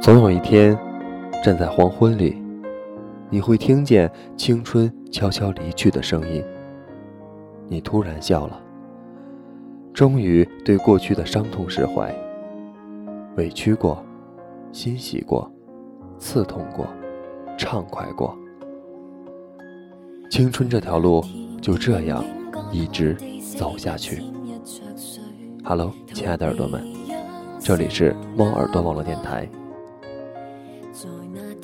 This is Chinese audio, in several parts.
总有一天，站在黄昏里，你会听见青春悄悄离去的声音。你突然笑了，终于对过去的伤痛释怀。委屈过，欣喜过，刺痛过，畅快过。青春这条路就这样一直走下去。Hello，亲爱的耳朵们，这里是猫耳朵网络电台。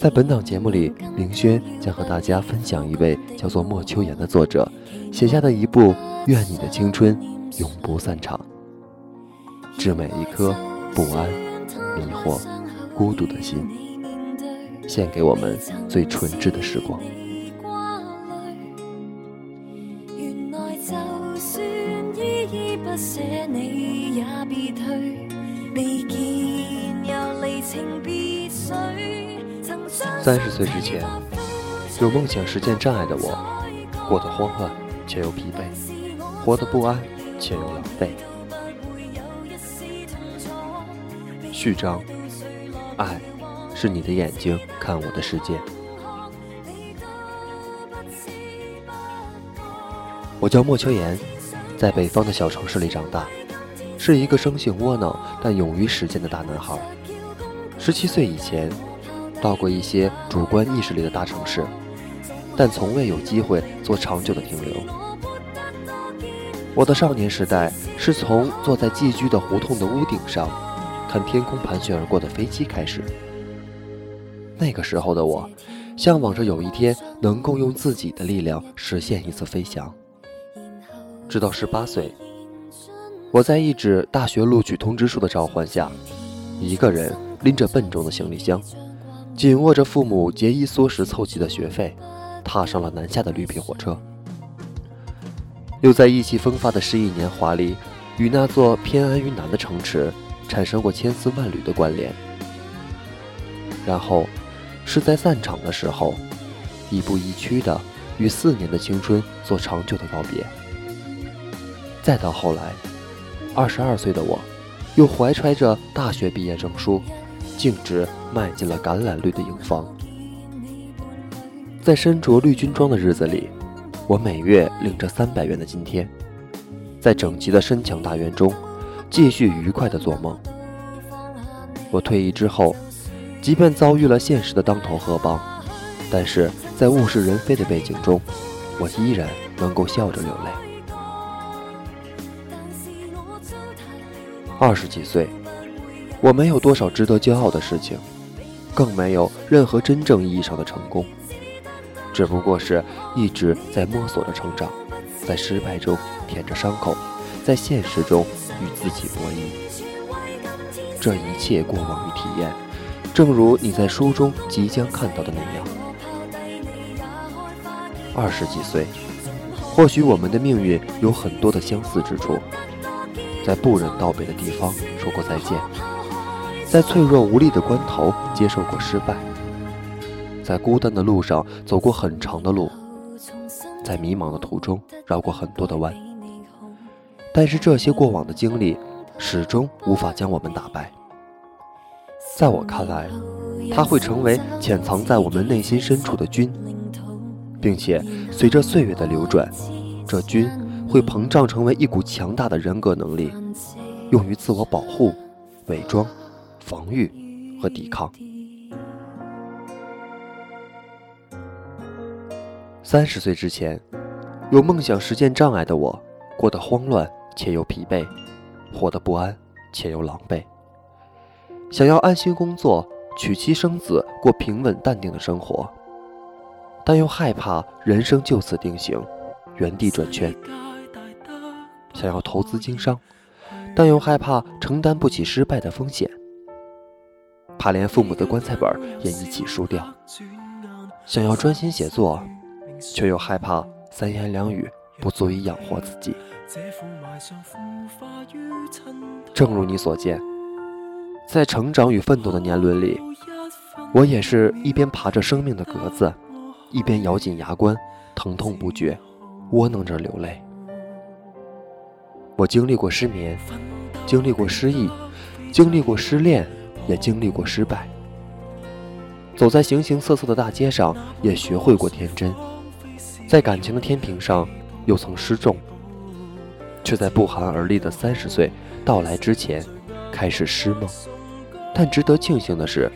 在本档节目里，凌轩将和大家分享一位叫做莫秋言的作者写下的一部《愿你的青春永不散场》，致每一颗不安、迷惑、孤独的心，献给我们最纯挚的时光。三十岁之前，有梦想实现障碍的我，过得慌乱且又疲惫，活得不安且又狼狈。序章：爱，是你的眼睛看我的世界。我叫莫秋言，在北方的小城市里长大，是一个生性窝囊但勇于实践的大男孩。十七岁以前。到过一些主观意识里的大城市，但从未有机会做长久的停留。我的少年时代是从坐在寄居的胡同的屋顶上，看天空盘旋而过的飞机开始。那个时候的我，向往着有一天能够用自己的力量实现一次飞翔。直到十八岁，我在一纸大学录取通知书的召唤下，一个人拎着笨重的行李箱。紧握着父母节衣缩食凑齐的学费，踏上了南下的绿皮火车。又在意气风发的失意年华里，与那座偏安于南的城池产生过千丝万缕的关联。然后，是在散场的时候，亦步亦趋的与四年的青春做长久的告别。再到后来，二十二岁的我，又怀揣着大学毕业证书。径直迈进了橄榄绿的营房，在身着绿军装的日子里，我每月领着三百元的津贴，在整齐的深墙大院中继续愉快的做梦。我退役之后，即便遭遇了现实的当头喝棒，但是在物是人非的背景中，我依然能够笑着流泪。二十几岁。我没有多少值得骄傲的事情，更没有任何真正意义上的成功，只不过是一直在摸索着成长，在失败中舔着伤口，在现实中与自己博弈。这一切过往与体验，正如你在书中即将看到的那样。二十几岁，或许我们的命运有很多的相似之处，在不忍道别的地方说过再见。在脆弱无力的关头接受过失败，在孤单的路上走过很长的路，在迷茫的途中绕过很多的弯。但是这些过往的经历始终无法将我们打败。在我看来，它会成为潜藏在我们内心深处的菌，并且随着岁月的流转，这菌会膨胀成为一股强大的人格能力，用于自我保护、伪装。防御和抵抗。三十岁之前，有梦想实现障碍的我，过得慌乱且又疲惫，活得不安且又狼狈。想要安心工作，娶妻生子，过平稳淡定的生活，但又害怕人生就此定型，原地转圈。想要投资经商，但又害怕承担不起失败的风险。怕连父母的棺材本也一起输掉，想要专心写作，却又害怕三言两语不足以养活自己。正如你所见，在成长与奋斗的年轮里，我也是一边爬着生命的格子，一边咬紧牙关，疼痛不绝，窝囊着流泪。我经历过失眠，经历过失忆，经历过失恋。也经历过失败，走在形形色色的大街上，也学会过天真；在感情的天平上，又曾失重，却在不寒而栗的三十岁到来之前，开始失梦。但值得庆幸的是，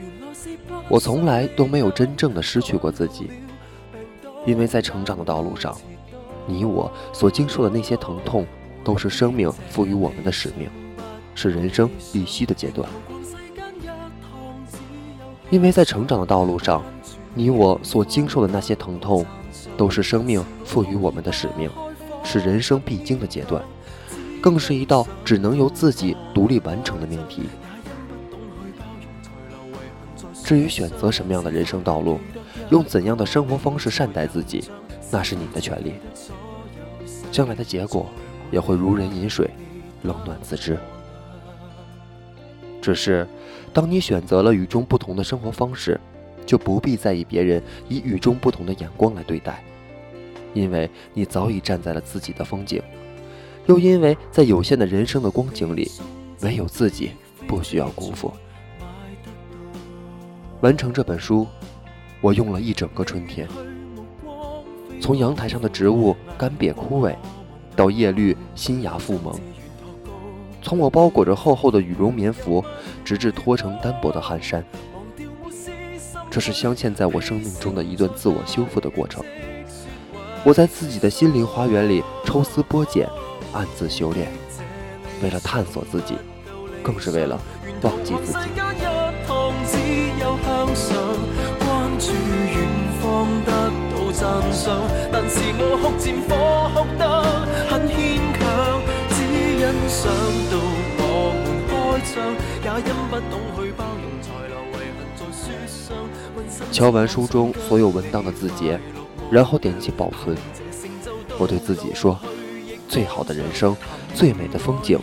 我从来都没有真正的失去过自己，因为在成长的道路上，你我所经受的那些疼痛，都是生命赋予我们的使命，是人生必须的阶段。因为在成长的道路上，你我所经受的那些疼痛，都是生命赋予我们的使命，是人生必经的阶段，更是一道只能由自己独立完成的命题。至于选择什么样的人生道路，用怎样的生活方式善待自己，那是你的权利。将来的结果也会如人饮水，冷暖自知。只是。当你选择了与众不同的生活方式，就不必在意别人以与众不同的眼光来对待，因为你早已站在了自己的风景，又因为在有限的人生的光景里，唯有自己不需要辜负。完成这本书，我用了一整个春天，从阳台上的植物干瘪枯萎，到叶绿新芽复萌。从我包裹着厚厚的羽绒棉服，直至脱成单薄的汗衫，这是镶嵌在我生命中的一段自我修复的过程。我在自己的心灵花园里抽丝剥茧，暗自修炼，为了探索自己，更是为了忘记自己。敲完书中所有文档的字节，然后点击保存。我对自己说：“最好的人生，最美的风景，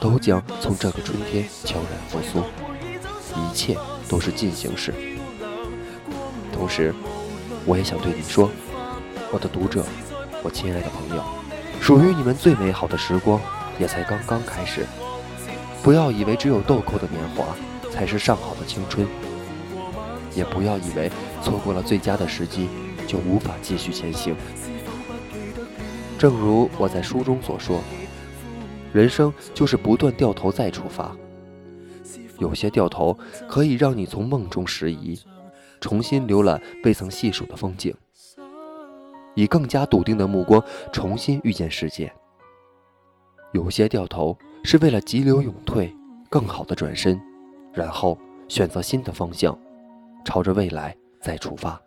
都将从这个春天悄然复苏。一切都是进行时。”同时，我也想对你说，我的读者，我亲爱的朋友，属于你们最美好的时光也才刚刚开始。不要以为只有豆蔻的年华才是上好的青春，也不要以为错过了最佳的时机就无法继续前行。正如我在书中所说，人生就是不断掉头再出发。有些掉头可以让你从梦中拾遗，重新浏览未曾细数的风景，以更加笃定的目光重新遇见世界。有些掉头。是为了急流勇退，更好的转身，然后选择新的方向，朝着未来再出发。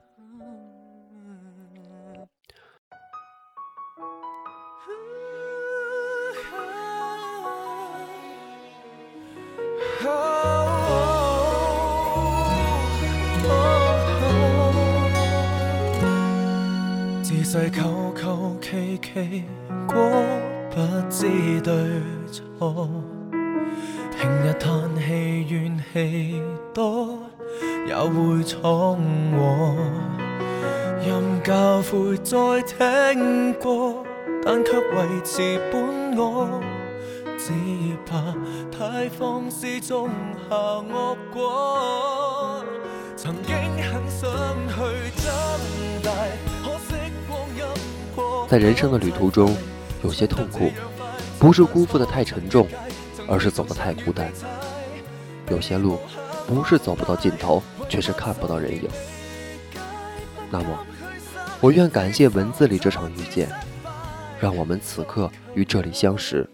自细求求其其过。不知对错，平日叹气怨气多，也会闯祸。任教诲再听过，但却维持本我。只怕太放肆种下恶果。曾经很想去长大，可惜光阴过。在人生的旅途中。有些痛苦，不是辜负的太沉重，而是走得太孤单。有些路，不是走不到尽头，却是看不到人影。那么，我愿感谢文字里这场遇见，让我们此刻与这里相识。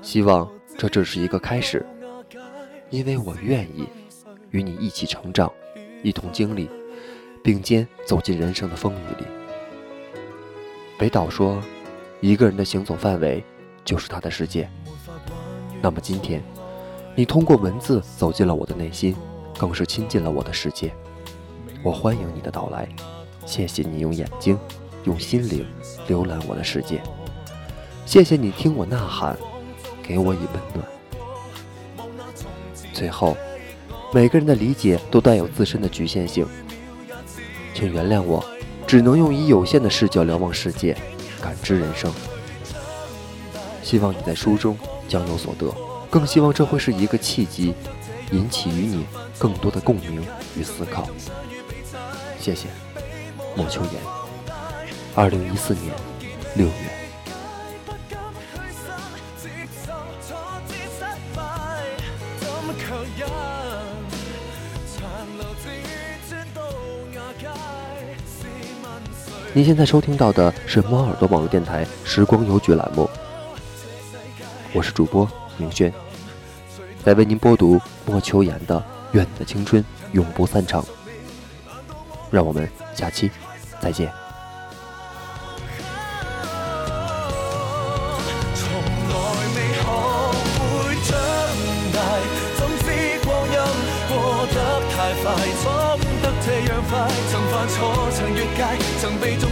希望这只是一个开始，因为我愿意与你一起成长，一同经历，并肩走进人生的风雨里。北岛说。一个人的行走范围，就是他的世界。那么今天，你通过文字走进了我的内心，更是亲近了我的世界。我欢迎你的到来，谢谢你用眼睛、用心灵浏览我的世界。谢谢你听我呐喊，给我以温暖。最后，每个人的理解都带有自身的局限性，请原谅我，只能用以有限的视角瞭望世界。感知人生，希望你在书中将有所得，更希望这会是一个契机，引起与你更多的共鸣与思考。谢谢，莫秋言。二零一四年六月。您现在收听到的是猫耳朵网络电台《时光邮局》栏目，我是主播明轩，来为您播读莫秋言的《愿你的青春永不散场》，让我们下期再见。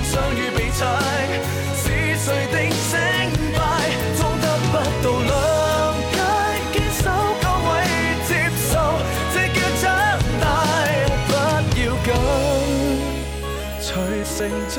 相遇比赛，是谁的胜败，终得不到谅解。坚守高位接受，这叫长大。不要紧，随成长